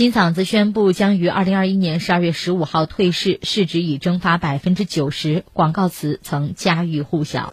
金嗓子宣布将于二零二一年十二月十五号退市市值已蒸发百分之九十广告词曾家喻户晓